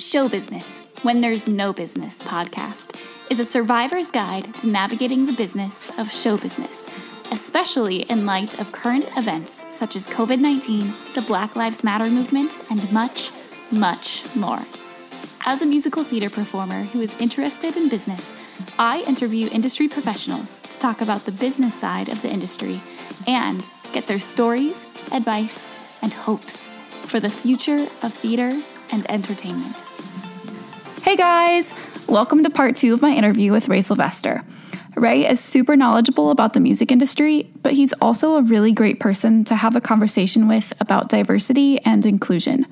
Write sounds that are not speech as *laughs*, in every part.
Show Business, When There's No Business podcast, is a survivor's guide to navigating the business of show business, especially in light of current events such as COVID 19, the Black Lives Matter movement, and much, much more. As a musical theater performer who is interested in business, I interview industry professionals to talk about the business side of the industry and get their stories, advice, and hopes for the future of theater and entertainment. Hey guys! Welcome to part two of my interview with Ray Sylvester. Ray is super knowledgeable about the music industry, but he's also a really great person to have a conversation with about diversity and inclusion.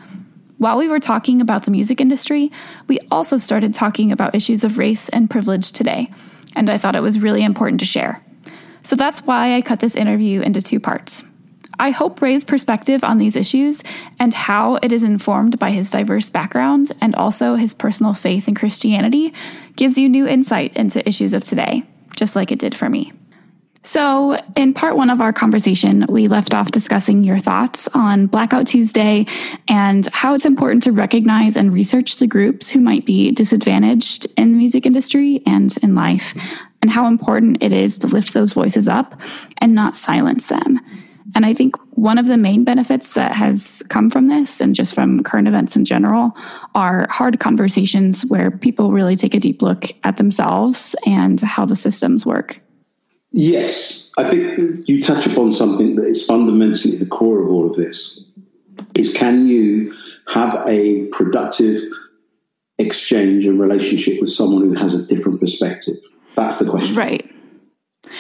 While we were talking about the music industry, we also started talking about issues of race and privilege today, and I thought it was really important to share. So that's why I cut this interview into two parts. I hope Ray's perspective on these issues and how it is informed by his diverse background and also his personal faith in Christianity gives you new insight into issues of today, just like it did for me. So, in part one of our conversation, we left off discussing your thoughts on Blackout Tuesday and how it's important to recognize and research the groups who might be disadvantaged in the music industry and in life, and how important it is to lift those voices up and not silence them. And I think one of the main benefits that has come from this and just from current events in general are hard conversations where people really take a deep look at themselves and how the systems work. Yes, I think you touch upon something that is fundamentally at the core of all of this is can you have a productive exchange and relationship with someone who has a different perspective? That's the question. Right.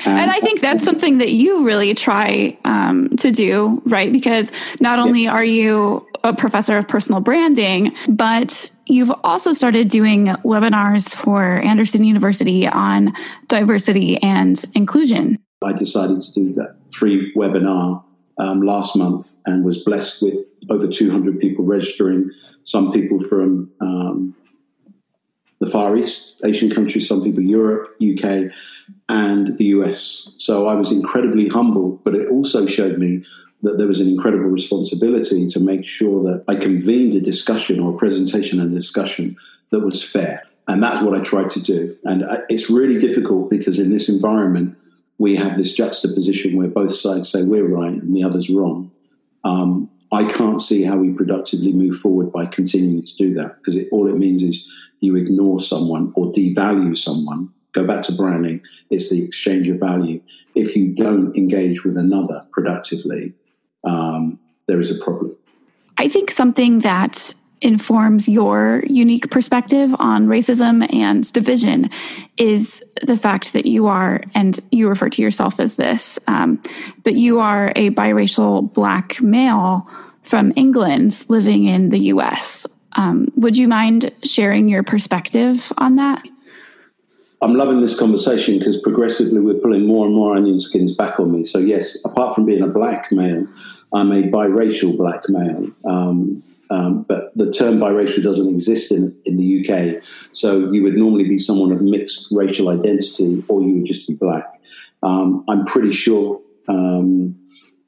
Um, and I think that's something that you really try um, to do, right? Because not only are you a professor of personal branding, but you've also started doing webinars for Anderson University on diversity and inclusion. I decided to do that free webinar um, last month and was blessed with over 200 people registering, some people from um, the Far East, Asian countries, some people Europe, UK and the US. So I was incredibly humble, but it also showed me that there was an incredible responsibility to make sure that I convened a discussion or a presentation and discussion that was fair. And that's what I tried to do. And it's really difficult because in this environment, we have this juxtaposition where both sides say we're right and the other's wrong. Um, I can't see how we productively move forward by continuing to do that because it, all it means is you ignore someone or devalue someone go back to branding, it's the exchange of value. If you don't engage with another productively, um, there is a problem. I think something that informs your unique perspective on racism and division is the fact that you are, and you refer to yourself as this, um, but you are a biracial black male from England living in the US. Um, would you mind sharing your perspective on that? I'm loving this conversation because progressively we're pulling more and more onion skins back on me. So, yes, apart from being a black male, I'm a biracial black male. Um, um, but the term biracial doesn't exist in, in the UK. So, you would normally be someone of mixed racial identity or you would just be black. Um, I'm pretty sure um,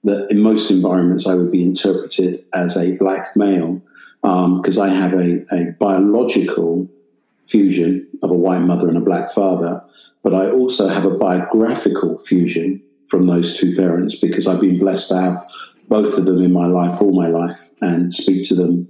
that in most environments I would be interpreted as a black male because um, I have a, a biological fusion of a white mother and a black father, but I also have a biographical fusion from those two parents because I've been blessed to have both of them in my life all my life and speak to them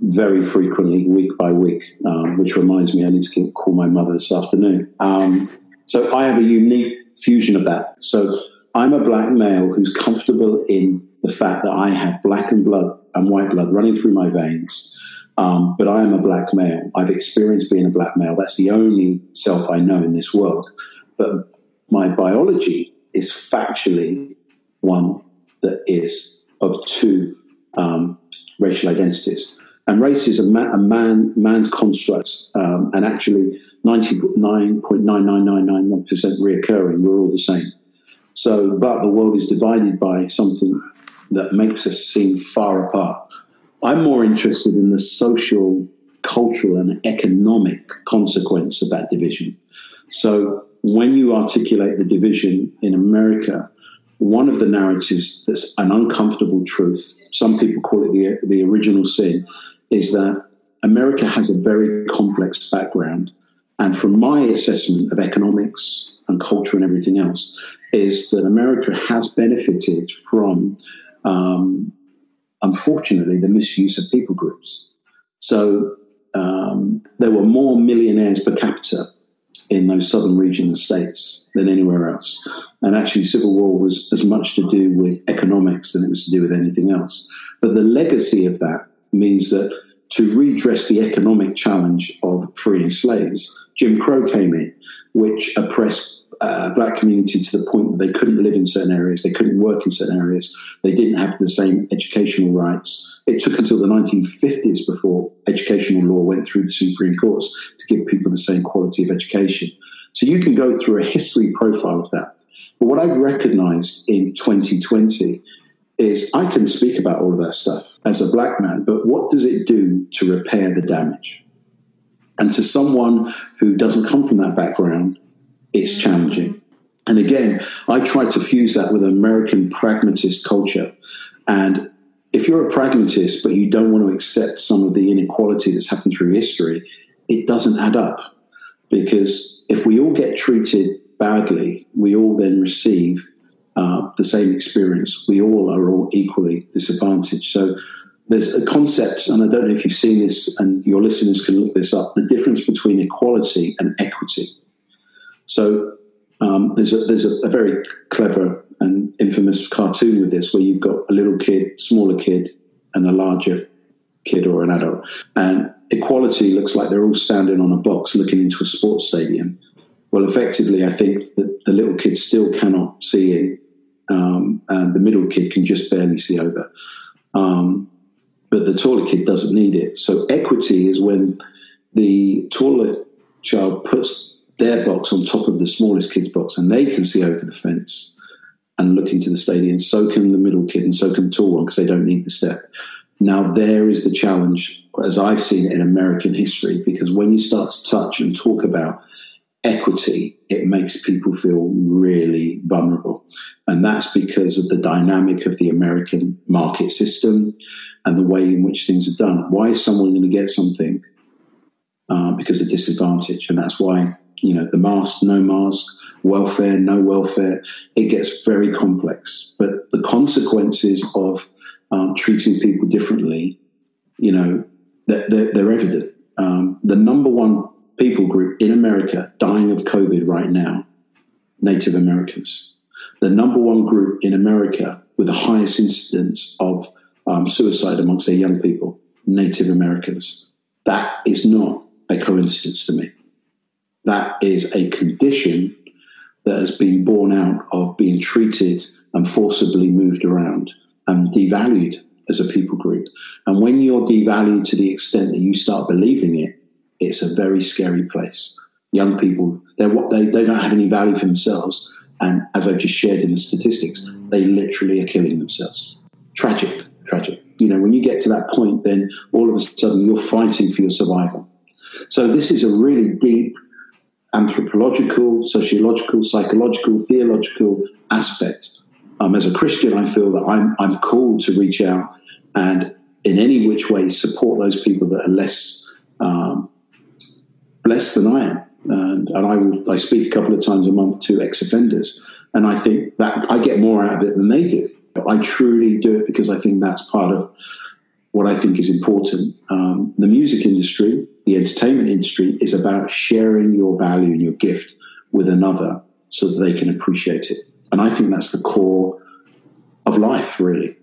very frequently, week by week, um, which reminds me I need to call my mother this afternoon. Um, so I have a unique fusion of that. So I'm a black male who's comfortable in the fact that I have black and blood and white blood running through my veins. Um, but I am a black male. I've experienced being a black male. That's the only self I know in this world. But my biology is factually one that is of two um, racial identities. And race is a, ma- a man man's construct, um, and actually 99.99991% reoccurring. We're all the same. So, but the world is divided by something that makes us seem far apart. I'm more interested in the social, cultural, and economic consequence of that division. So when you articulate the division in America, one of the narratives that's an uncomfortable truth, some people call it the, the original sin, is that America has a very complex background. And from my assessment of economics and culture and everything else, is that America has benefited from, um, unfortunately, the misuse of people groups. So um, there were more millionaires per capita in those southern region states than anywhere else. And actually, civil war was as much to do with economics than it was to do with anything else. But the legacy of that means that to redress the economic challenge of freeing slaves, Jim Crow came in, which oppressed uh, black community to the point that they couldn't live in certain areas, they couldn't work in certain areas, they didn't have the same educational rights. It took until the 1950s before educational law went through the Supreme Courts to give people the same quality of education. So you can go through a history profile of that. But what I've recognized in 2020 is I can speak about all of that stuff as a black man, but what does it do to repair the damage? And to someone who doesn't come from that background, it's challenging. And again, I try to fuse that with American pragmatist culture. And if you're a pragmatist, but you don't want to accept some of the inequality that's happened through history, it doesn't add up. Because if we all get treated badly, we all then receive uh, the same experience. We all are all equally disadvantaged. So there's a concept, and I don't know if you've seen this, and your listeners can look this up the difference between equality and equity. So um, there's a, there's a, a, very clever and infamous cartoon with this, where you've got a little kid, smaller kid, and a larger kid or an adult, and equality looks like they're all standing on a box looking into a sports stadium. Well, effectively, I think that the little kid still cannot see in, um, and the middle kid can just barely see over. Um, but the taller kid doesn't need it. So equity is when the taller child puts their box on top of the smallest kid's box, and they can see over the fence and look into the stadium. So can the middle kid, and so can the tall one because they don't need the step. Now, there is the challenge, as I've seen in American history, because when you start to touch and talk about equity, it makes people feel really vulnerable. And that's because of the dynamic of the American market system and the way in which things are done. Why is someone going to get something? Uh, because of disadvantage. And that's why you know, the mask, no mask, welfare, no welfare. It gets very complex. But the consequences of um, treating people differently, you know, they're, they're, they're evident. Um, the number one people group in America dying of COVID right now, Native Americans. The number one group in America with the highest incidence of um, suicide amongst their young people, Native Americans. That is not a coincidence to me that is a condition that has been born out of being treated and forcibly moved around and devalued as a people group. And when you're devalued to the extent that you start believing it, it's a very scary place. Young people, they're what they, they don't have any value for themselves. And as I've just shared in the statistics, they literally are killing themselves. Tragic, tragic. You know, when you get to that point, then all of a sudden you're fighting for your survival. So this is a really deep anthropological, sociological, psychological, theological aspect. Um, as a Christian, I feel that I'm, I'm called to reach out and in any which way support those people that are less um, blessed than I am. And, and I, I speak a couple of times a month to ex offenders. And I think that I get more out of it than they do. I truly do it because I think that's part of what I think is important. Um, the music industry, the entertainment industry, is about sharing your value and your gift with another so that they can appreciate it. And I think that's the core of life, really.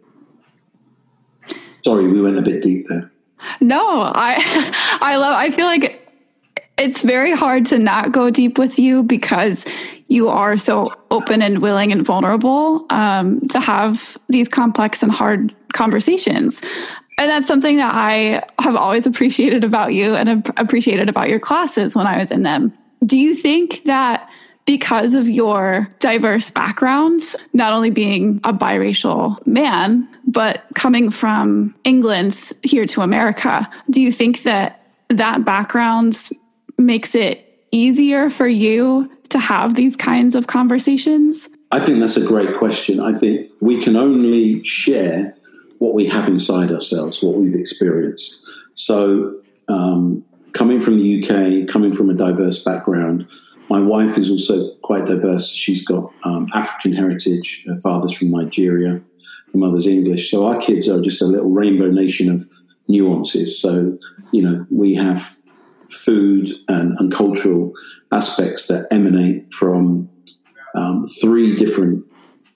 Sorry, we went a bit deep there. No, I *laughs* I love I feel like it's very hard to not go deep with you because you are so open and willing and vulnerable um, to have these complex and hard conversations. And that's something that I have always appreciated about you and appreciated about your classes when I was in them. Do you think that because of your diverse backgrounds, not only being a biracial man, but coming from England here to America, do you think that that background makes it easier for you to have these kinds of conversations? I think that's a great question. I think we can only share what we have inside ourselves, what we've experienced. So um, coming from the UK, coming from a diverse background, my wife is also quite diverse. She's got um, African heritage. Her father's from Nigeria, her mother's English. So our kids are just a little rainbow nation of nuances. So, you know, we have food and, and cultural aspects that emanate from um, three different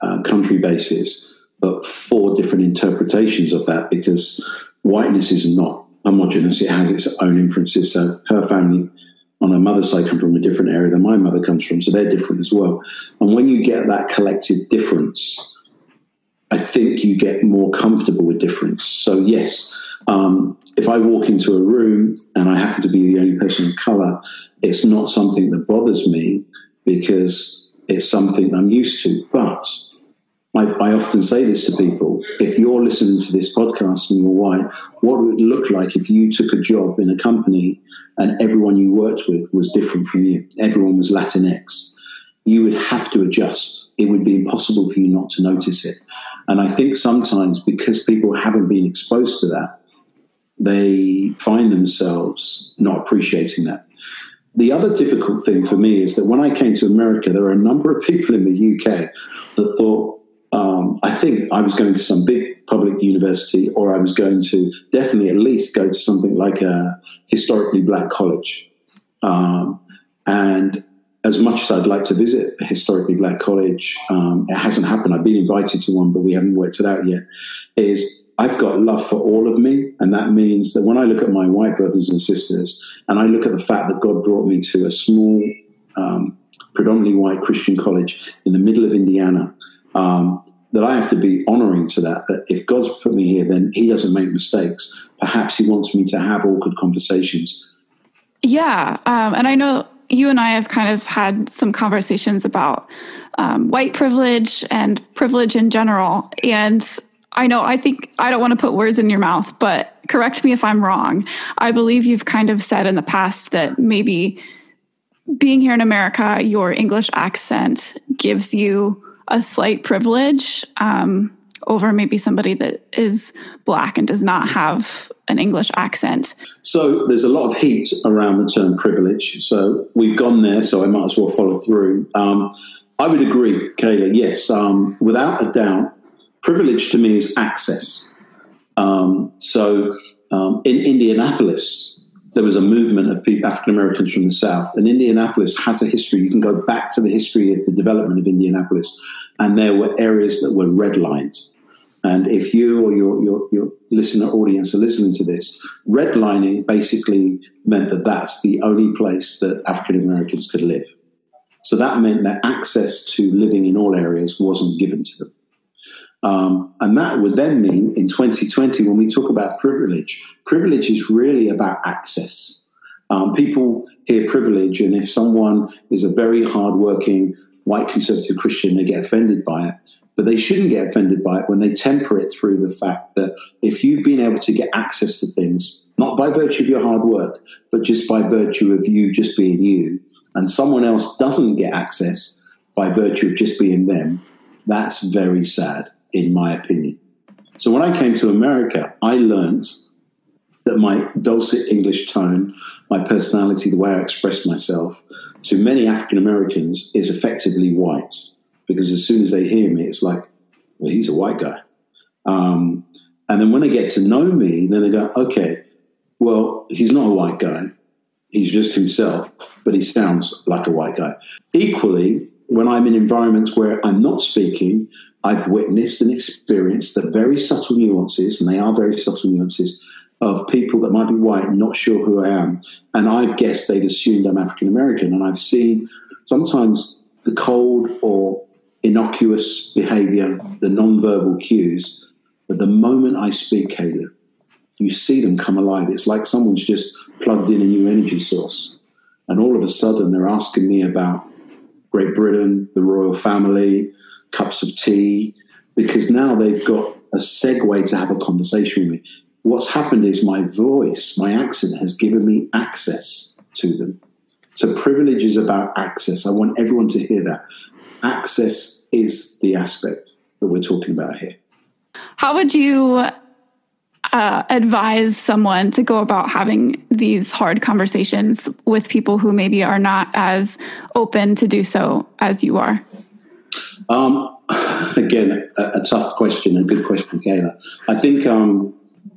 uh, country bases, but four different interpretations of that because whiteness is not homogenous, it has its own inferences. So her family on her mother's side come from a different area than my mother comes from, so they're different as well. And when you get that collective difference, I think you get more comfortable with difference. So yes, um, if I walk into a room and I happen to be the only person of color, it's not something that bothers me because it's something I'm used to. But I, I, often say this to people if you're listening to this podcast and you're white, what would it look like if you took a job in a company and everyone you worked with was different from you? Everyone was Latinx. You would have to adjust. It would be impossible for you not to notice it. And I think sometimes because people haven't been exposed to that, they find themselves not appreciating that. The other difficult thing for me is that when I came to America, there were a number of people in the UK that thought, um, I think I was going to some big public university, or I was going to definitely at least go to something like a historically black college. Um, and as much as I'd like to visit a historically black college, um, it hasn't happened. I've been invited to one, but we haven't worked it out yet. Is I've got love for all of me, and that means that when I look at my white brothers and sisters, and I look at the fact that God brought me to a small, um, predominantly white Christian college in the middle of Indiana, um, that I have to be honoring to that. That if God's put me here, then He doesn't make mistakes. Perhaps He wants me to have awkward conversations. Yeah, um, and I know you and I have kind of had some conversations about um, white privilege and privilege in general. And I know, I think, I don't want to put words in your mouth, but correct me if I'm wrong. I believe you've kind of said in the past that maybe being here in America, your English accent gives you a slight privilege um, over maybe somebody that is black and does not have an English accent. So there's a lot of heat around the term privilege. So we've gone there, so I might as well follow through. Um, I would agree, Kayla. Yes, um, without a doubt, privilege to me is access. Um, so um, in Indianapolis, there was a movement of African Americans from the South, and Indianapolis has a history. You can go back to the history of the development of Indianapolis, and there were areas that were redlined. And if you or your, your, your listener audience are listening to this, redlining basically meant that that's the only place that African Americans could live. So that meant that access to living in all areas wasn't given to them. Um, and that would then mean in 2020, when we talk about privilege, privilege is really about access. Um, people hear privilege, and if someone is a very hardworking white conservative Christian, they get offended by it. But they shouldn't get offended by it when they temper it through the fact that if you've been able to get access to things, not by virtue of your hard work, but just by virtue of you just being you, and someone else doesn't get access by virtue of just being them, that's very sad in my opinion. So when I came to America, I learned that my dulcet English tone, my personality, the way I express myself, to many African Americans is effectively white. Because as soon as they hear me, it's like, well, he's a white guy. Um, and then when they get to know me, then they go, okay, well, he's not a white guy. He's just himself, but he sounds like a white guy. Equally, when I'm in environments where I'm not speaking, I've witnessed and experienced the very subtle nuances, and they are very subtle nuances, of people that might be white not sure who I am. And I've guessed they've assumed I'm African American. And I've seen sometimes the cold or innocuous behavior, the non-verbal cues, but the moment I speak, Kayla, you see them come alive. It's like someone's just plugged in a new energy source. And all of a sudden, they're asking me about Great Britain, the royal family, cups of tea, because now they've got a segue to have a conversation with me. What's happened is my voice, my accent has given me access to them. So privilege is about access. I want everyone to hear that. Access is the aspect that we're talking about here. How would you uh, advise someone to go about having these hard conversations with people who maybe are not as open to do so as you are? Um, *sighs* again, a, a, tough question, a good question, Kayla. I think um,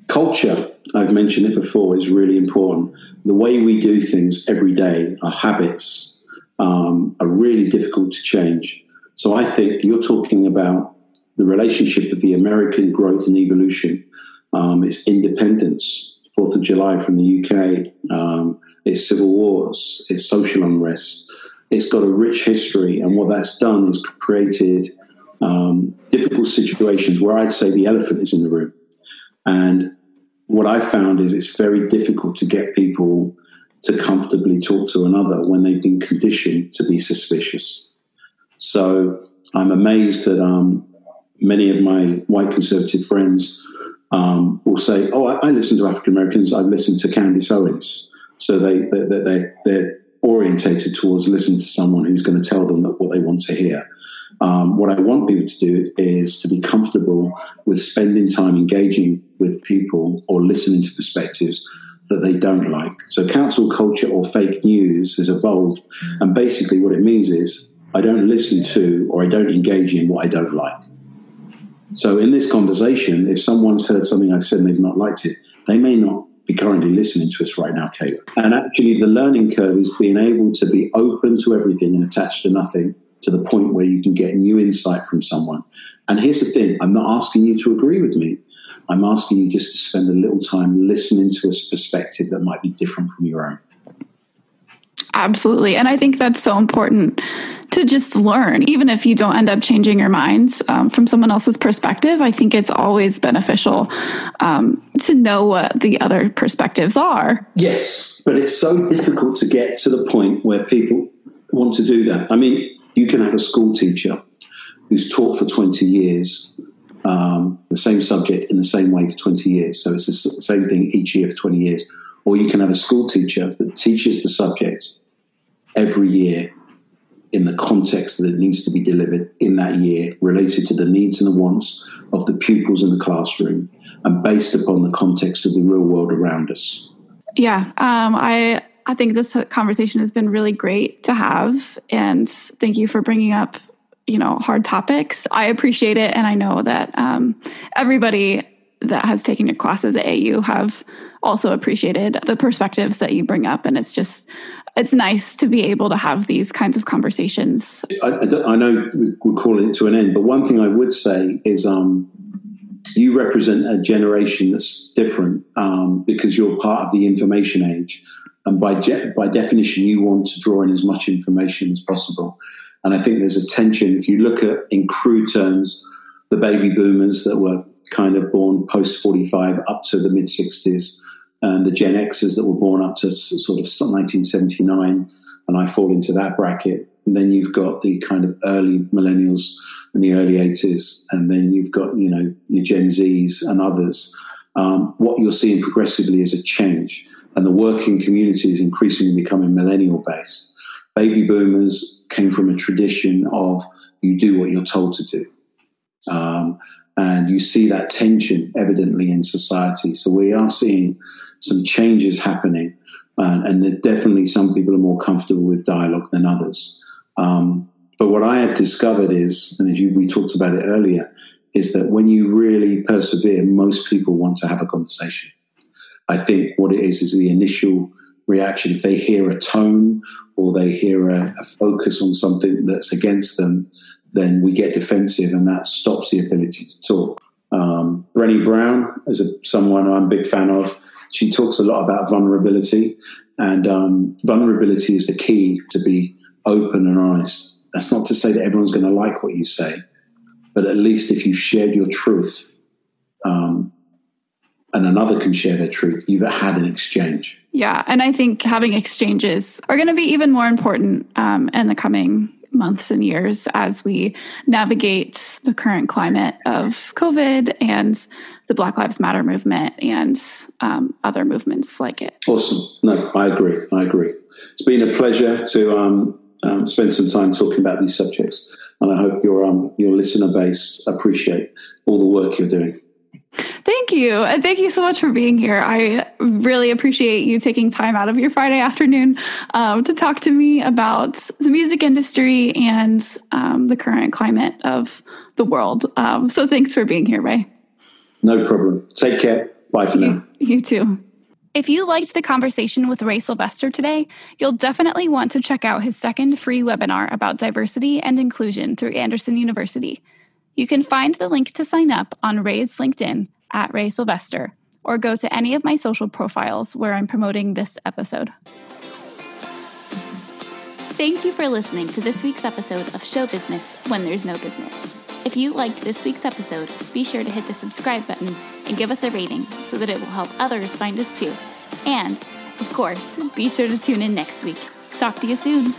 culture, I've mentioned it before, is really important. The way we do things every day, our habits, um, are really difficult to change. So I think you're talking about the relationship of the American growth and evolution, um, its independence, Fourth of July from the UK, um, its civil wars, its social unrest. It's got a rich history, and what that's done is created um, difficult situations where I'd say the elephant is in the room. And what I found is it's very difficult to get people to comfortably talk to another when they've been conditioned to be suspicious. So I'm amazed that um, many of my white conservative friends um, will say, "Oh, I, I listen to African Americans. I've listened to Candace Owens." So they, they, they, they're orientated towards listening to someone who's going to tell them what they want to hear. Um, what I want people to do is to be comfortable with spending time engaging with people or listening to perspectives that they don't like. So, cancel culture or fake news has evolved. And basically, what it means is I don't listen to or I don't engage in what I don't like. So, in this conversation, if someone's heard something I've said and they've not liked it, they may not be currently listening to us right now, Kayla. And actually, the learning curve is being able to be open to everything and attached to nothing to the point where you can get new insight from someone. And here's the thing I'm not asking you to agree with me. I'm asking you just to spend a little time listening to a perspective that might be different from your own. Absolutely. And I think that's so important to just learn, even if you don't end up changing your minds um, from someone else's perspective. I think it's always beneficial um, to know what the other perspectives are. Yes, but it's so difficult to get to the point where people want to do that. I mean, you can have a school teacher who's taught for 20 years um, the same subject in the same way for 20 years. So it's the same thing each year for 20 years. Or you can have a school teacher that teaches the subject every year in the context that it needs to be delivered in that year, related to the needs and the wants of the pupils in the classroom, and based upon the context of the real world around us. Yeah, um, I I think this conversation has been really great to have, and thank you for bringing up you know hard topics. I appreciate it, and I know that um, everybody that has taken your classes at AU have also appreciated the perspectives that you bring up, and it's just it's nice to be able to have these kinds of conversations. I, I, I know we're calling it to an end, but one thing I would say is um, you represent a generation that's different um, because you're part of the information age. And by, je- by definition, you want to draw in as much information as possible. And I think there's a tension. If you look at, in crude terms, the baby boomers that were kind of born post 45 up to the mid 60s, and the Gen Xers that were born up to sort of 1979, and I fall into that bracket. And then you've got the kind of early millennials in the early 80s, and then you've got you know your Gen Zs and others. Um, what you're seeing progressively is a change, and the working community is increasingly becoming millennial based. Baby boomers came from a tradition of you do what you're told to do. Um, and you see that tension evidently in society. So we are seeing some changes happening, uh, and definitely some people are more comfortable with dialogue than others. Um, but what I have discovered is, and as you, we talked about it earlier, is that when you really persevere, most people want to have a conversation. I think what it is is the initial reaction. If they hear a tone or they hear a, a focus on something that's against them, then we get defensive, and that stops the ability to talk. Um, Brené Brown is a, someone I'm a big fan of she talks a lot about vulnerability, and um, vulnerability is the key to be open and honest. That's not to say that everyone's going to like what you say, but at least if you shared your truth, um, and another can share their truth, you've had an exchange. Yeah, and I think having exchanges are going to be even more important um, in the coming months and years as we navigate the current climate of COVID and the Black Lives Matter movement and um, other movements like it. Awesome. No, I agree. I agree. It's been a pleasure to um, um, spend some time talking about these subjects, and I hope your um, your listener base appreciate all the work you're doing. Thank you. And thank you so much for being here. I really appreciate you taking time out of your Friday afternoon um, to talk to me about the music industry and um, the current climate of the world. Um, so thanks for being here, Ray. No problem. Take care. Bye for you, now. You too. If you liked the conversation with Ray Sylvester today, you'll definitely want to check out his second free webinar about diversity and inclusion through Anderson University. You can find the link to sign up on Ray's LinkedIn at Ray Sylvester or go to any of my social profiles where I'm promoting this episode. Thank you for listening to this week's episode of Show Business When There's No Business. If you liked this week's episode, be sure to hit the subscribe button and give us a rating so that it will help others find us too. And, of course, be sure to tune in next week. Talk to you soon.